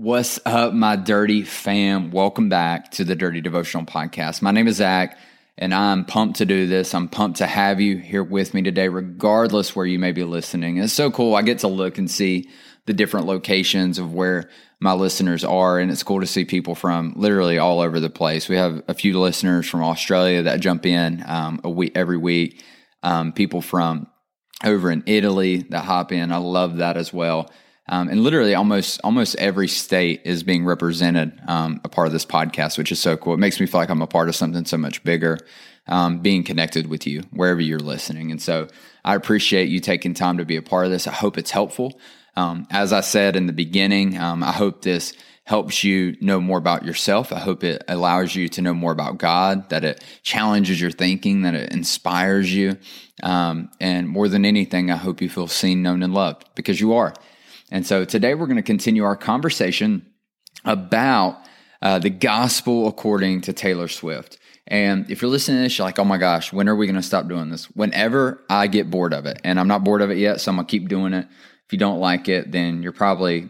What's up, my dirty fam? Welcome back to the Dirty Devotional Podcast. My name is Zach, and I'm pumped to do this. I'm pumped to have you here with me today, regardless where you may be listening. It's so cool. I get to look and see the different locations of where my listeners are, and it's cool to see people from literally all over the place. We have a few listeners from Australia that jump in um, a week every week. Um, people from over in Italy that hop in. I love that as well. Um, and literally almost almost every state is being represented um, a part of this podcast, which is so cool. It makes me feel like I'm a part of something so much bigger, um, being connected with you wherever you're listening. And so I appreciate you taking time to be a part of this. I hope it's helpful. Um, as I said in the beginning, um, I hope this helps you know more about yourself. I hope it allows you to know more about God, that it challenges your thinking, that it inspires you. Um, and more than anything, I hope you feel seen, known, and loved because you are. And so today we're going to continue our conversation about uh, the gospel according to Taylor Swift. And if you're listening to this, you're like, oh my gosh, when are we going to stop doing this? Whenever I get bored of it. And I'm not bored of it yet, so I'm going to keep doing it. If you don't like it, then you're probably,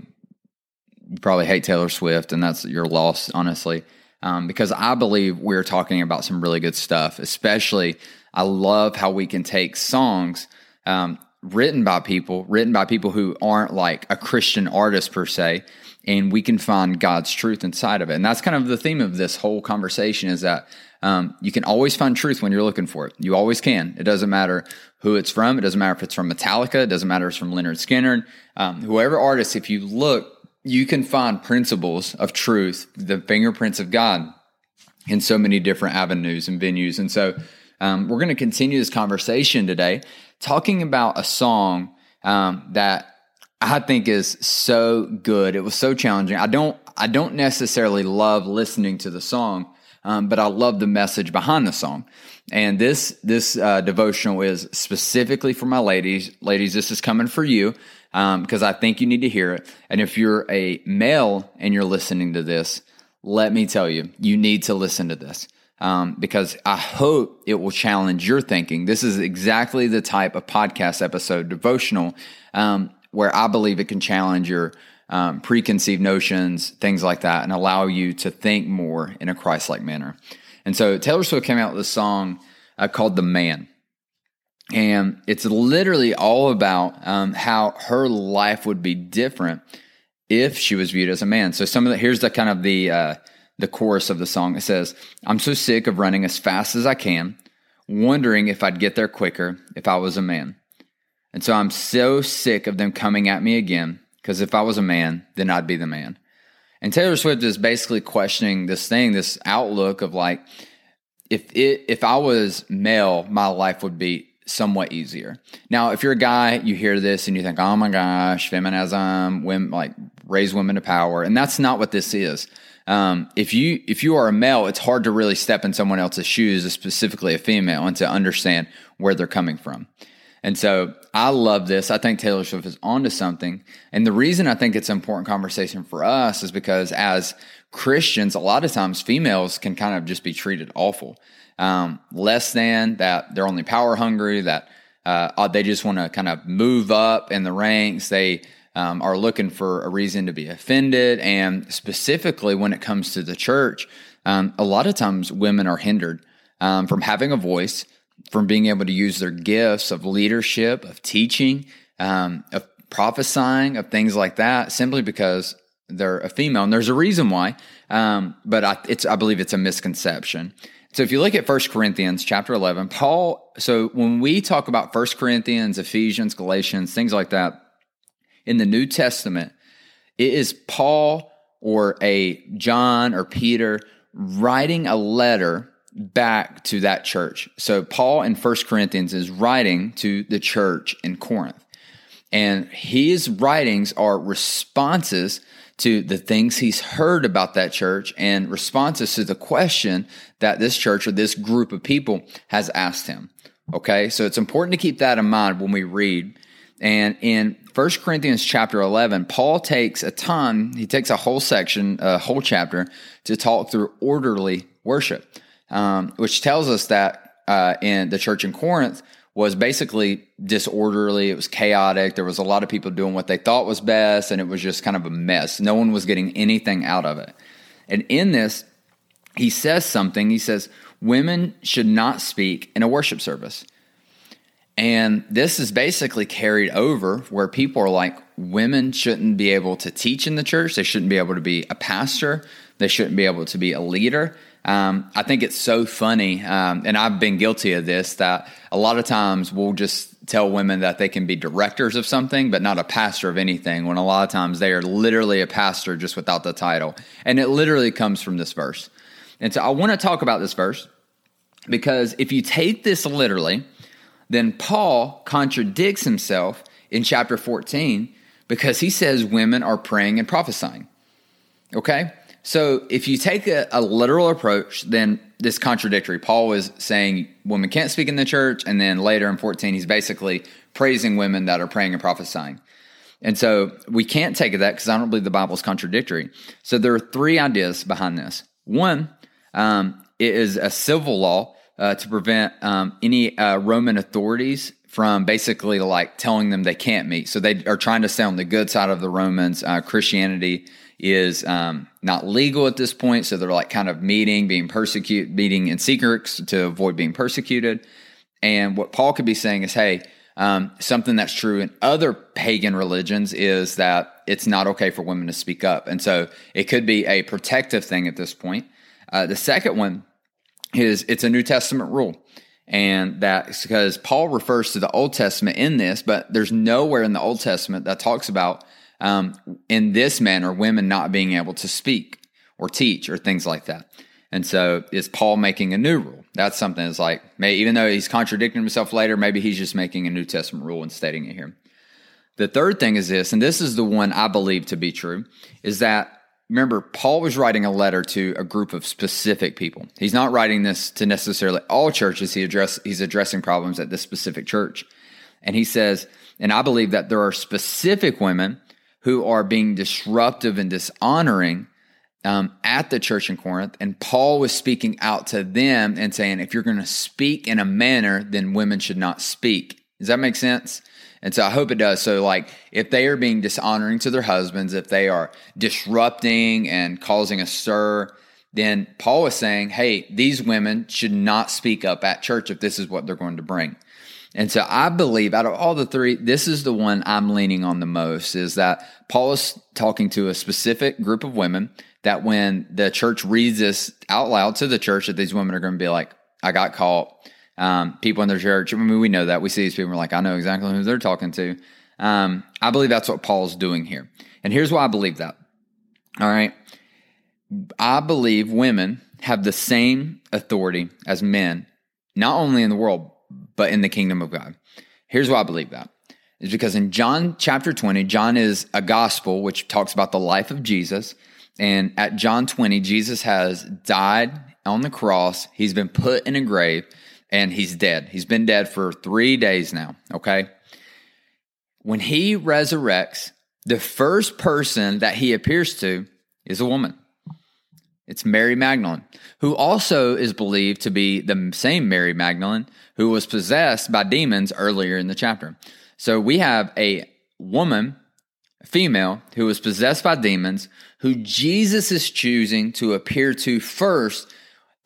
you probably hate Taylor Swift, and that's your loss, honestly. Um, because I believe we're talking about some really good stuff, especially I love how we can take songs um, written by people, written by people who aren't like a Christian artist per se, and we can find God's truth inside of it. And that's kind of the theme of this whole conversation is that um, you can always find truth when you're looking for it. You always can. It doesn't matter who it's from. It doesn't matter if it's from Metallica. It doesn't matter if it's from Lynyrd Skynyrd. Um, whoever artist, if you look, you can find principles of truth, the fingerprints of God in so many different avenues and venues. And so um, we're going to continue this conversation today talking about a song um, that I think is so good. It was so challenging. I don't I don't necessarily love listening to the song, um, but I love the message behind the song. And this this uh, devotional is specifically for my ladies. Ladies, this is coming for you because um, I think you need to hear it. And if you're a male and you're listening to this, let me tell you, you need to listen to this um, because I hope it will challenge your thinking. This is exactly the type of podcast episode, devotional, um, where I believe it can challenge your um, preconceived notions, things like that, and allow you to think more in a Christ like manner. And so Taylor Swift came out with a song uh, called The Man. And it's literally all about um, how her life would be different if she was viewed as a man. So some of the here's the kind of the uh, the chorus of the song. It says, I'm so sick of running as fast as I can, wondering if I'd get there quicker if I was a man. And so I'm so sick of them coming at me again, because if I was a man, then I'd be the man. And Taylor Swift is basically questioning this thing, this outlook of like, if it, if I was male, my life would be somewhat easier. Now, if you're a guy, you hear this and you think, "Oh my gosh, feminism, women like raise women to power," and that's not what this is. Um, if you if you are a male, it's hard to really step in someone else's shoes, specifically a female, and to understand where they're coming from. And so I love this. I think Taylor Swift is onto something. And the reason I think it's an important conversation for us is because as Christians, a lot of times females can kind of just be treated awful, um, less than that. They're only power hungry. That uh, they just want to kind of move up in the ranks. They um, are looking for a reason to be offended. And specifically when it comes to the church, um, a lot of times women are hindered um, from having a voice, from being able to use their gifts of leadership, of teaching, um, of prophesying, of things like that, simply because they're a female. And there's a reason why, um, but I, it's, I believe it's a misconception. So if you look at 1 Corinthians chapter 11, Paul, so when we talk about 1 Corinthians, Ephesians, Galatians, things like that, in the New Testament, it is Paul or a John or Peter writing a letter back to that church. So Paul in First Corinthians is writing to the church in Corinth. And his writings are responses to the things he's heard about that church and responses to the question that this church or this group of people has asked him. Okay. So it's important to keep that in mind when we read. And in 1 Corinthians chapter 11, Paul takes a ton, he takes a whole section, a whole chapter to talk through orderly worship, um, which tells us that uh, in the church in Corinth, was basically disorderly. It was chaotic. There was a lot of people doing what they thought was best, and it was just kind of a mess. No one was getting anything out of it. And in this, he says something. He says, Women should not speak in a worship service. And this is basically carried over where people are like, women shouldn't be able to teach in the church. They shouldn't be able to be a pastor. They shouldn't be able to be a leader. Um, I think it's so funny, um, and I've been guilty of this, that a lot of times we'll just tell women that they can be directors of something, but not a pastor of anything, when a lot of times they are literally a pastor just without the title. And it literally comes from this verse. And so I want to talk about this verse because if you take this literally, then Paul contradicts himself in chapter 14 because he says women are praying and prophesying. Okay? So if you take a, a, literal approach, then this contradictory. Paul was saying women can't speak in the church, and then later in 14, he's basically praising women that are praying and prophesying. And so we can't take that because I don't believe the Bible is contradictory. So there are three ideas behind this. One, um, it is a civil law uh, to prevent um, any uh, Roman authorities from basically like telling them they can't meet. So they are trying to stay on the good side of the Romans. Uh, Christianity is um, not legal at this point. So they're like kind of meeting, being persecuted, meeting in secrets to avoid being persecuted. And what Paul could be saying is, hey, um, something that's true in other pagan religions is that it's not okay for women to speak up. And so it could be a protective thing at this point. Uh, the second one is it's a New Testament rule. And that's because Paul refers to the Old Testament in this, but there's nowhere in the Old Testament that talks about um, in this manner, women not being able to speak or teach or things like that. And so is Paul making a new rule? That's something that's like, may, even though he's contradicting himself later, maybe he's just making a New Testament rule and stating it here. The third thing is this, and this is the one I believe to be true, is that remember, Paul was writing a letter to a group of specific people. He's not writing this to necessarily all churches. He address, he's addressing problems at this specific church. And he says, and I believe that there are specific women who are being disruptive and dishonoring um, at the church in Corinth. And Paul was speaking out to them and saying, if you're going to speak in a manner, then women should not speak. Does that make sense? And so I hope it does. So, like, if they are being dishonoring to their husbands, if they are disrupting and causing a stir, then Paul is saying, hey, these women should not speak up at church if this is what they're going to bring. And so I believe out of all the three, this is the one I'm leaning on the most is that Paul is talking to a specific group of women that when the church reads this out loud to the church, that these women are going to be like, I got caught. Um, people in their church, I mean, we know that. We see these people, we're like, I know exactly who they're talking to. Um, I believe that's what Paul's doing here. And here's why I believe that. All right. I believe women have the same authority as men, not only in the world, but in the kingdom of God. Here's why I believe that. Is because in John chapter 20, John is a gospel which talks about the life of Jesus. And at John 20, Jesus has died on the cross. He's been put in a grave and he's dead. He's been dead for three days now. Okay. When he resurrects, the first person that he appears to is a woman. It's Mary Magdalene, who also is believed to be the same Mary Magdalene who was possessed by demons earlier in the chapter. So we have a woman, a female, who was possessed by demons, who Jesus is choosing to appear to first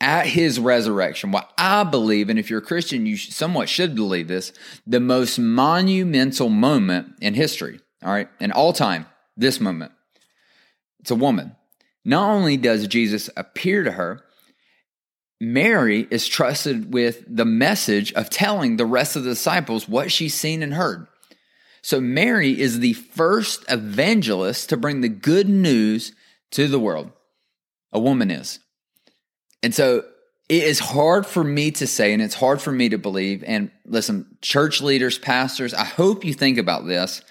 at his resurrection. What I believe, and if you're a Christian, you somewhat should believe this, the most monumental moment in history, all right, in all time, this moment. It's a woman. Not only does Jesus appear to her, Mary is trusted with the message of telling the rest of the disciples what she's seen and heard. So Mary is the first evangelist to bring the good news to the world. A woman is. And so it is hard for me to say and it's hard for me to believe. And listen, church leaders, pastors, I hope you think about this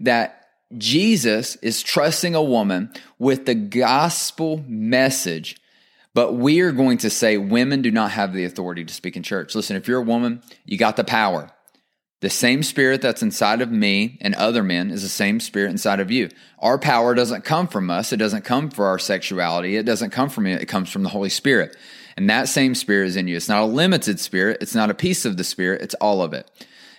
that Jesus is trusting a woman with the gospel message. But we are going to say women do not have the authority to speak in church. Listen, if you're a woman, you got the power. The same spirit that's inside of me and other men is the same spirit inside of you. Our power doesn't come from us. It doesn't come from our sexuality. It doesn't come from it. It comes from the Holy Spirit. And that same spirit is in you. It's not a limited spirit. It's not a piece of the spirit. It's all of it.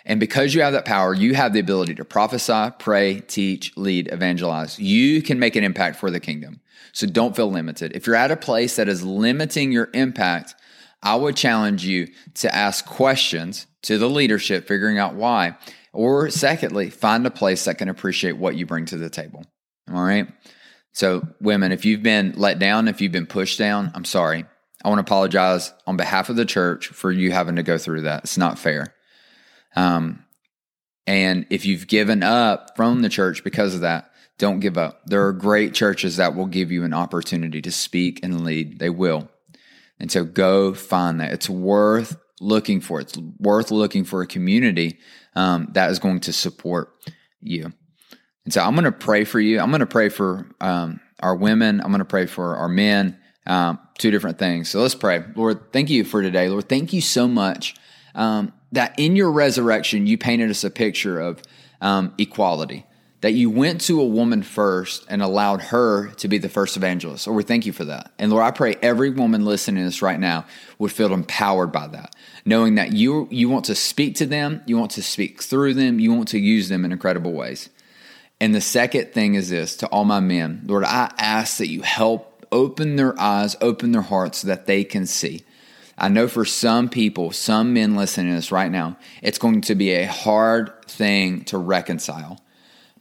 And because you have that power, you have the ability to prophesy, pray, teach, lead, evangelize. You can make an impact for the kingdom. So don't feel limited. If you're at a place that is limiting your impact, I would challenge you to ask questions to the leadership, figuring out why. Or secondly, find a place that can appreciate what you bring to the table. All right. So, women, if you've been let down, if you've been pushed down, I'm sorry. I want to apologize on behalf of the church for you having to go through that. It's not fair. Um, and if you've given up from the church because of that, don't give up. There are great churches that will give you an opportunity to speak and lead. They will. And so go find that. It's worth looking for. It's worth looking for a community um, that is going to support you. And so I'm going to pray for you. I'm going to pray for um, our women. I'm going to pray for our men. Um, two different things. So let's pray. Lord, thank you for today. Lord, thank you so much um, that in your resurrection, you painted us a picture of um, equality that you went to a woman first and allowed her to be the first evangelist. So we thank you for that. And Lord, I pray every woman listening to this right now would feel empowered by that, knowing that you you want to speak to them, you want to speak through them, you want to use them in incredible ways. And the second thing is this to all my men, Lord, I ask that you help open their eyes, open their hearts so that they can see. I know for some people, some men listening to this right now, it's going to be a hard thing to reconcile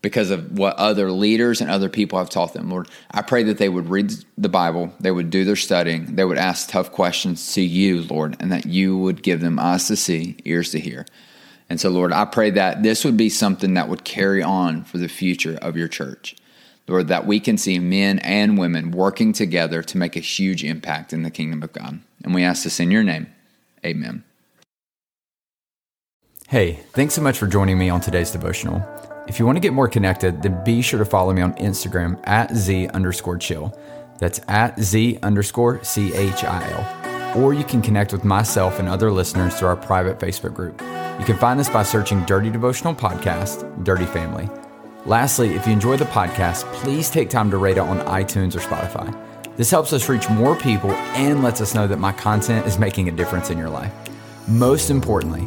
because of what other leaders and other people have taught them. Lord, I pray that they would read the Bible, they would do their studying, they would ask tough questions to you, Lord, and that you would give them eyes to see, ears to hear. And so, Lord, I pray that this would be something that would carry on for the future of your church. Lord, that we can see men and women working together to make a huge impact in the kingdom of God. And we ask this in your name. Amen. Hey, thanks so much for joining me on today's devotional. If you want to get more connected, then be sure to follow me on Instagram at Z underscore chill. That's at Z underscore C H I L. Or you can connect with myself and other listeners through our private Facebook group. You can find this by searching Dirty Devotional Podcast, Dirty Family. Lastly, if you enjoy the podcast, please take time to rate it on iTunes or Spotify. This helps us reach more people and lets us know that my content is making a difference in your life. Most importantly,